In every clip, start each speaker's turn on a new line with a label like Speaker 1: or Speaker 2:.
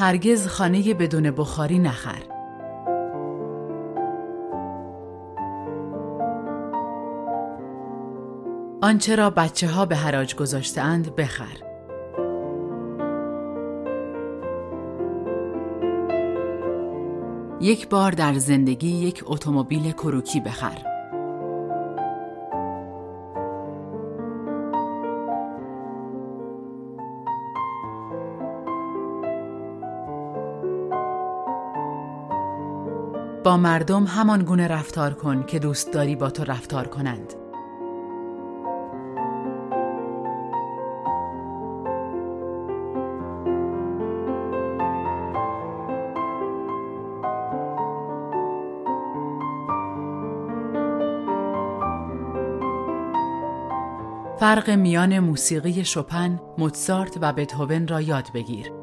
Speaker 1: هرگز خانه بدون بخاری نخر. آنچه را بچه ها به حراج گذاشتهاند بخر. یک بار در زندگی یک اتومبیل کروکی بخر. مردم همان گونه رفتار کن که دوست داری با تو رفتار کنند. فرق میان موسیقی شپن، موتسارت و بتهوون را یاد بگیر.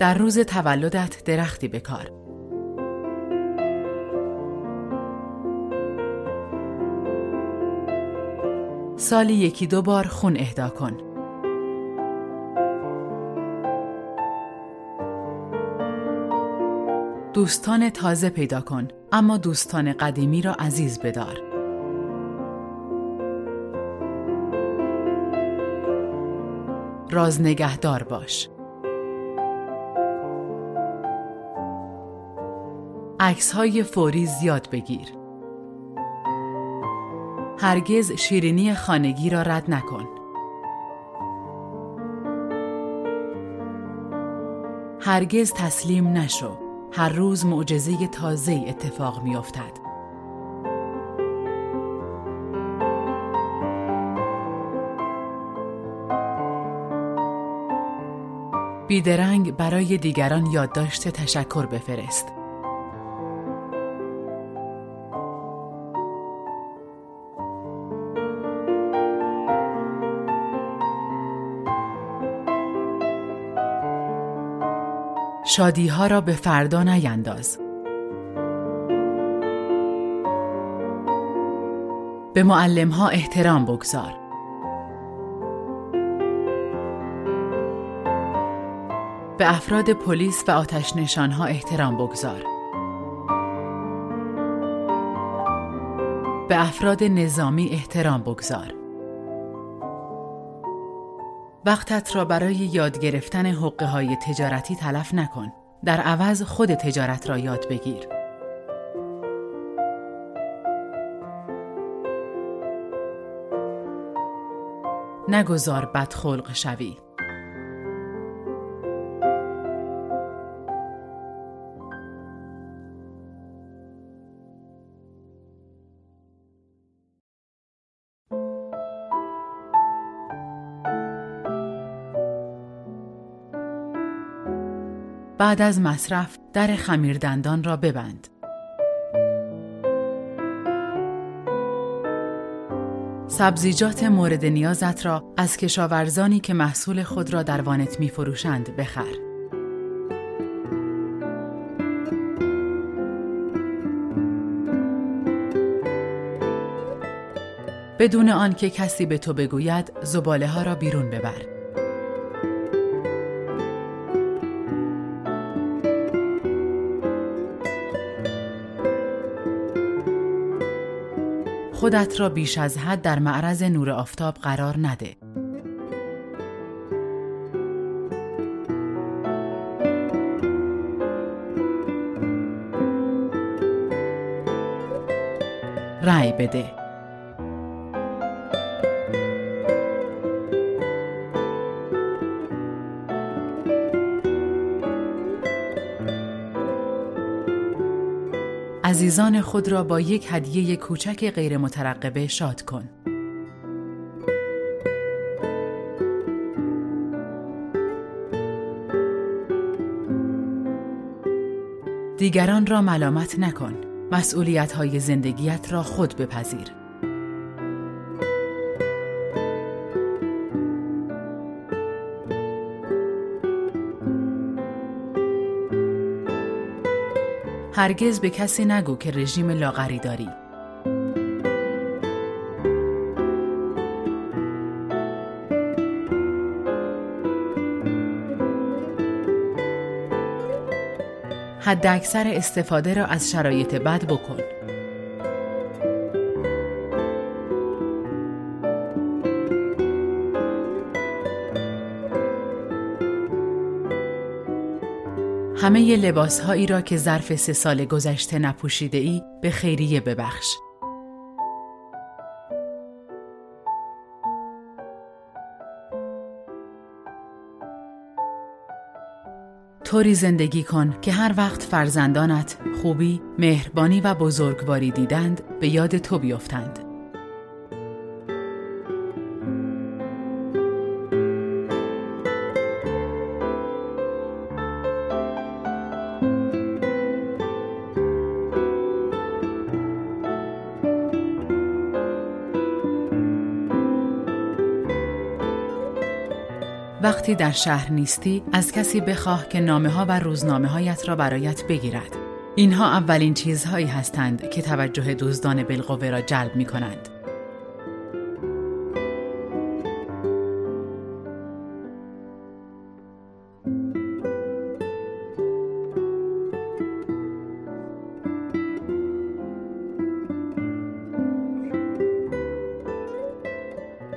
Speaker 1: در روز تولدت درختی بکار. سالی یکی دو بار خون اهدا کن. دوستان تازه پیدا کن اما دوستان قدیمی را عزیز بدار. راز نگهدار باش. عکس های فوری زیاد بگیر. هرگز شیرینی خانگی را رد نکن. هرگز تسلیم نشو. هر روز معجزه تازه اتفاق می افتد. بیدرنگ برای دیگران یادداشت تشکر بفرست. شادی ها را به فردا نینداز. به معلم ها احترام بگذار. به افراد پلیس و آتش نشان ها احترام بگذار. به افراد نظامی احترام بگذار. وقتت را برای یاد گرفتن حقه های تجارتی تلف نکن. در عوض خود تجارت را یاد بگیر. نگذار بدخلق شوی. بعد از مصرف در خمیردندان را ببند. سبزیجات مورد نیازت را از کشاورزانی که محصول خود را در وانت می فروشند بخر. بدون آنکه کسی به تو بگوید زباله ها را بیرون ببر. خودت را بیش از حد در معرض نور آفتاب قرار نده. رای بده عزیزان خود را با یک هدیه کوچک غیر مترقبه شاد کن. دیگران را ملامت نکن. مسئولیت های زندگیت را خود بپذیر. هرگز به کسی نگو که رژیم لاغری داری. حد اکثر استفاده را از شرایط بد بکن. همه لباس هایی را که ظرف سه سال گذشته نپوشیده ای به خیریه ببخش. طوری زندگی کن که هر وقت فرزندانت خوبی، مهربانی و بزرگواری دیدند به یاد تو بیفتند. وقتی در شهر نیستی از کسی بخواه که نامه ها و روزنامه هایت را برایت بگیرد. اینها اولین چیزهایی هستند که توجه دزدان بالقوه را جلب می کنند.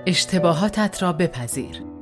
Speaker 1: اشتباهاتت را بپذیر.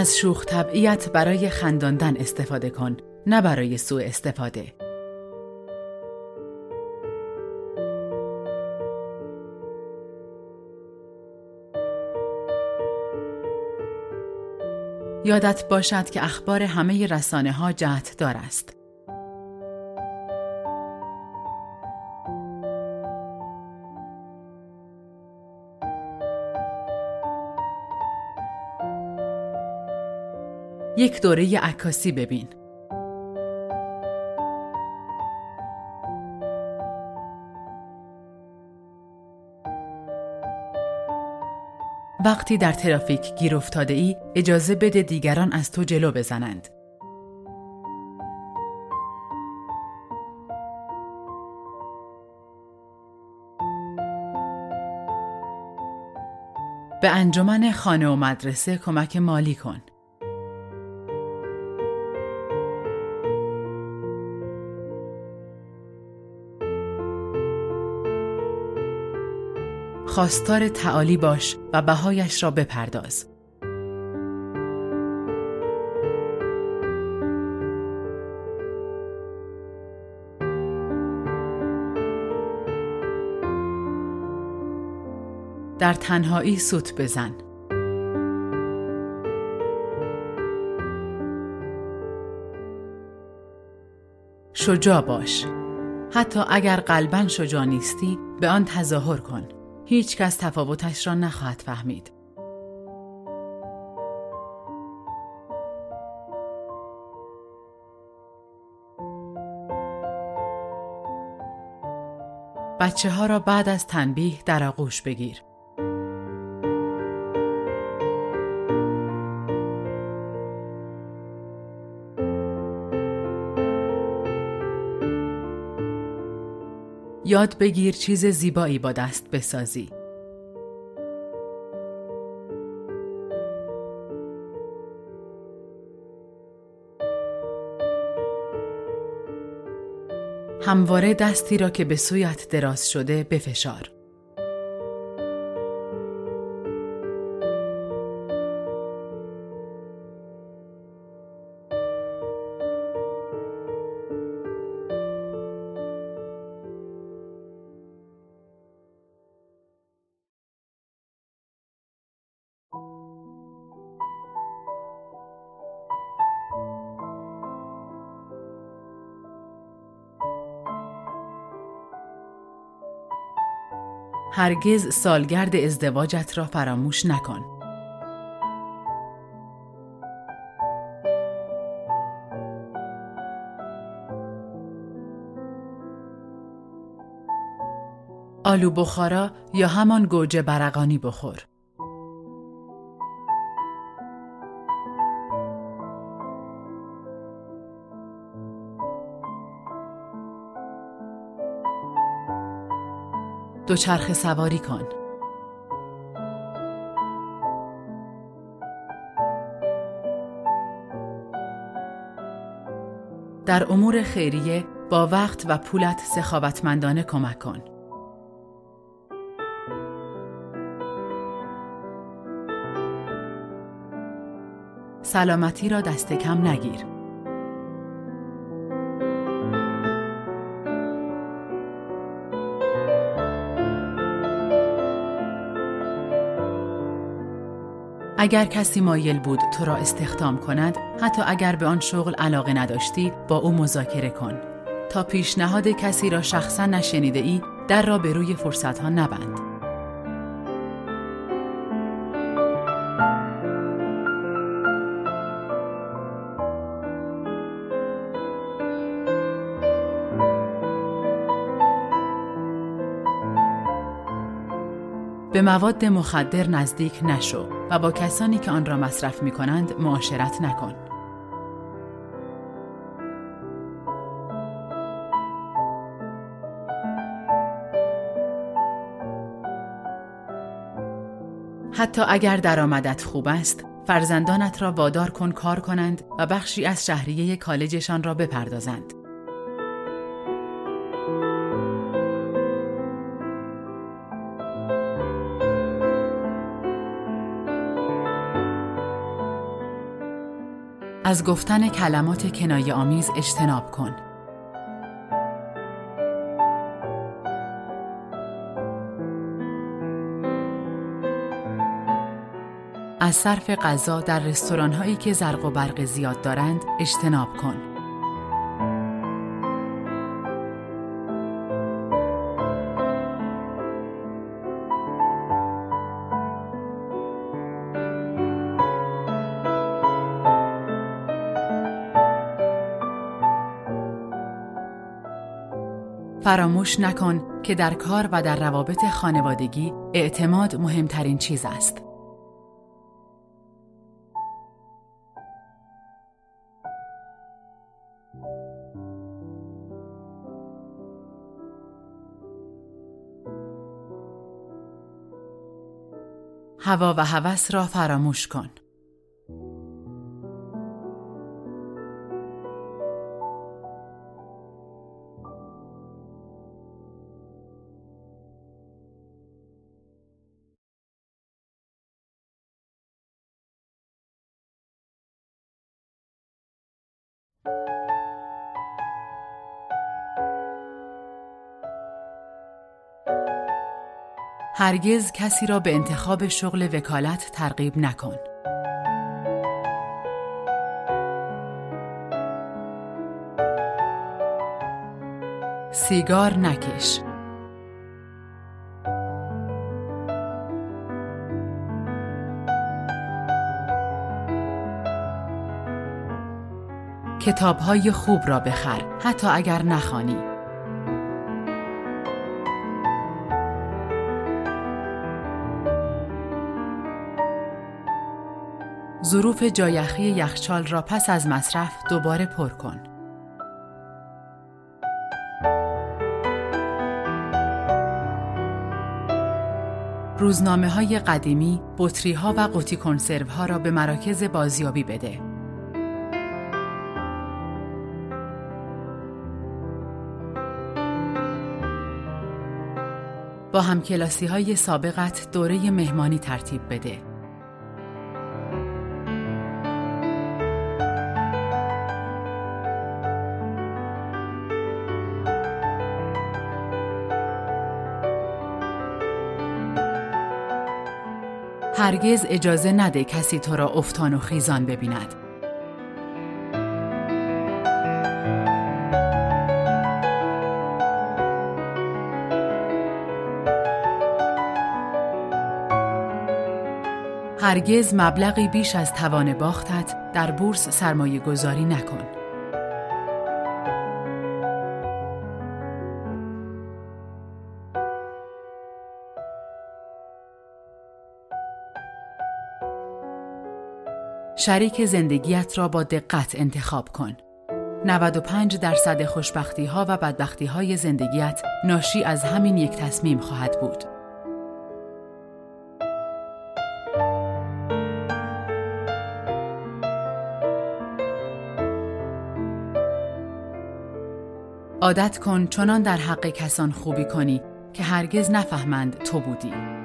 Speaker 1: از شوخ طبعیت برای خنداندن استفاده کن نه برای سوء استفاده یادت باشد که اخبار همه رسانه ها جهت دار است. یک دوره عکاسی ببین. وقتی در ترافیک گیر افتاده ای اجازه بده دیگران از تو جلو بزنند. به انجمن خانه و مدرسه کمک مالی کن. خواستار تعالی باش و بهایش را بپرداز. در تنهایی سوت بزن. شجاع باش. حتی اگر قلبا شجاع نیستی به آن تظاهر کن. هیچ کس تفاوتش را نخواهد فهمید. بچه ها را بعد از تنبیه در آغوش بگیر. یاد بگیر چیز زیبایی با دست بسازی. همواره دستی را که به سویت دراز شده بفشار. هرگز سالگرد ازدواجت را فراموش نکن. آلو بخارا یا همان گوجه برقانی بخور. دوچرخه سواری کن. در امور خیریه با وقت و پولت سخاوتمندانه کمک کن. سلامتی را دست کم نگیر. اگر کسی مایل بود تو را استخدام کند حتی اگر به آن شغل علاقه نداشتی با او مذاکره کن. تا پیشنهاد کسی را شخصا نشنیده ای در را به روی فرصت ها نبند. به مواد مخدر نزدیک نشو و با کسانی که آن را مصرف می کنند معاشرت نکن. حتی اگر درآمدت خوب است، فرزندانت را وادار کن کار کنند و بخشی از شهریه کالجشان را بپردازند. از گفتن کلمات کنایه آمیز اجتناب کن. از صرف غذا در رستوران هایی که زرق و برق زیاد دارند اجتناب کن. فراموش نکن که در کار و در روابط خانوادگی اعتماد مهمترین چیز است. هوا و هوس را فراموش کن. هرگز کسی را به انتخاب شغل وکالت ترغیب نکن. سیگار نکش. کتابهای خوب را بخر حتی اگر نخوانی. ظروف جایخی یخچال را پس از مصرف دوباره پر کن. روزنامه های قدیمی، بطری ها و قوطی کنسرو ها را به مراکز بازیابی بده. با همکلاسی های سابقت دوره مهمانی ترتیب بده. هرگز اجازه نده کسی تو را افتان و خیزان ببیند. هرگز مبلغی بیش از توان باختت در بورس سرمایه گذاری نکن. شریک زندگیت را با دقت انتخاب کن. 95 درصد خوشبختی ها و بدبختی های زندگیت ناشی از همین یک تصمیم خواهد بود. عادت کن چنان در حق کسان خوبی کنی که هرگز نفهمند تو بودی.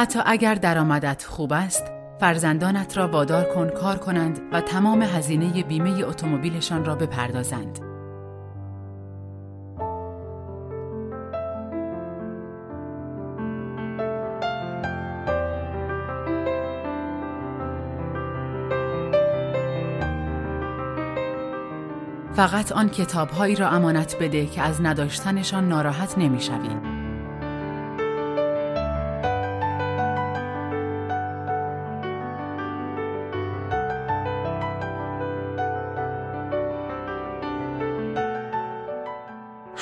Speaker 1: حتی اگر درآمدت خوب است، فرزندانت را وادار کن کار کنند و تمام هزینه بیمه اتومبیلشان را بپردازند. فقط آن کتابهایی را امانت بده که از نداشتنشان ناراحت نمی‌شوی.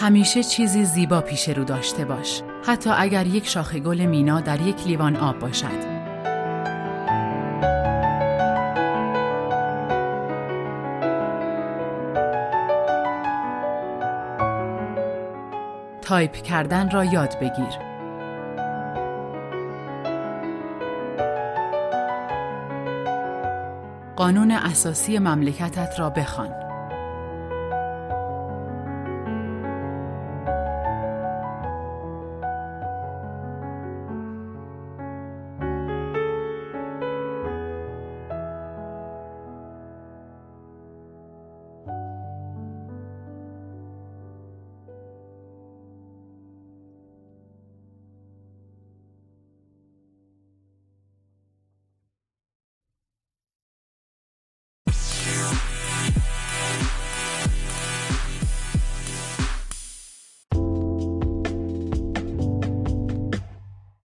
Speaker 1: همیشه چیزی زیبا پیش رو داشته باش. حتی اگر یک شاخه گل مینا در یک لیوان آب باشد. تایپ کردن را یاد بگیر. قانون اساسی مملکتت را بخوان.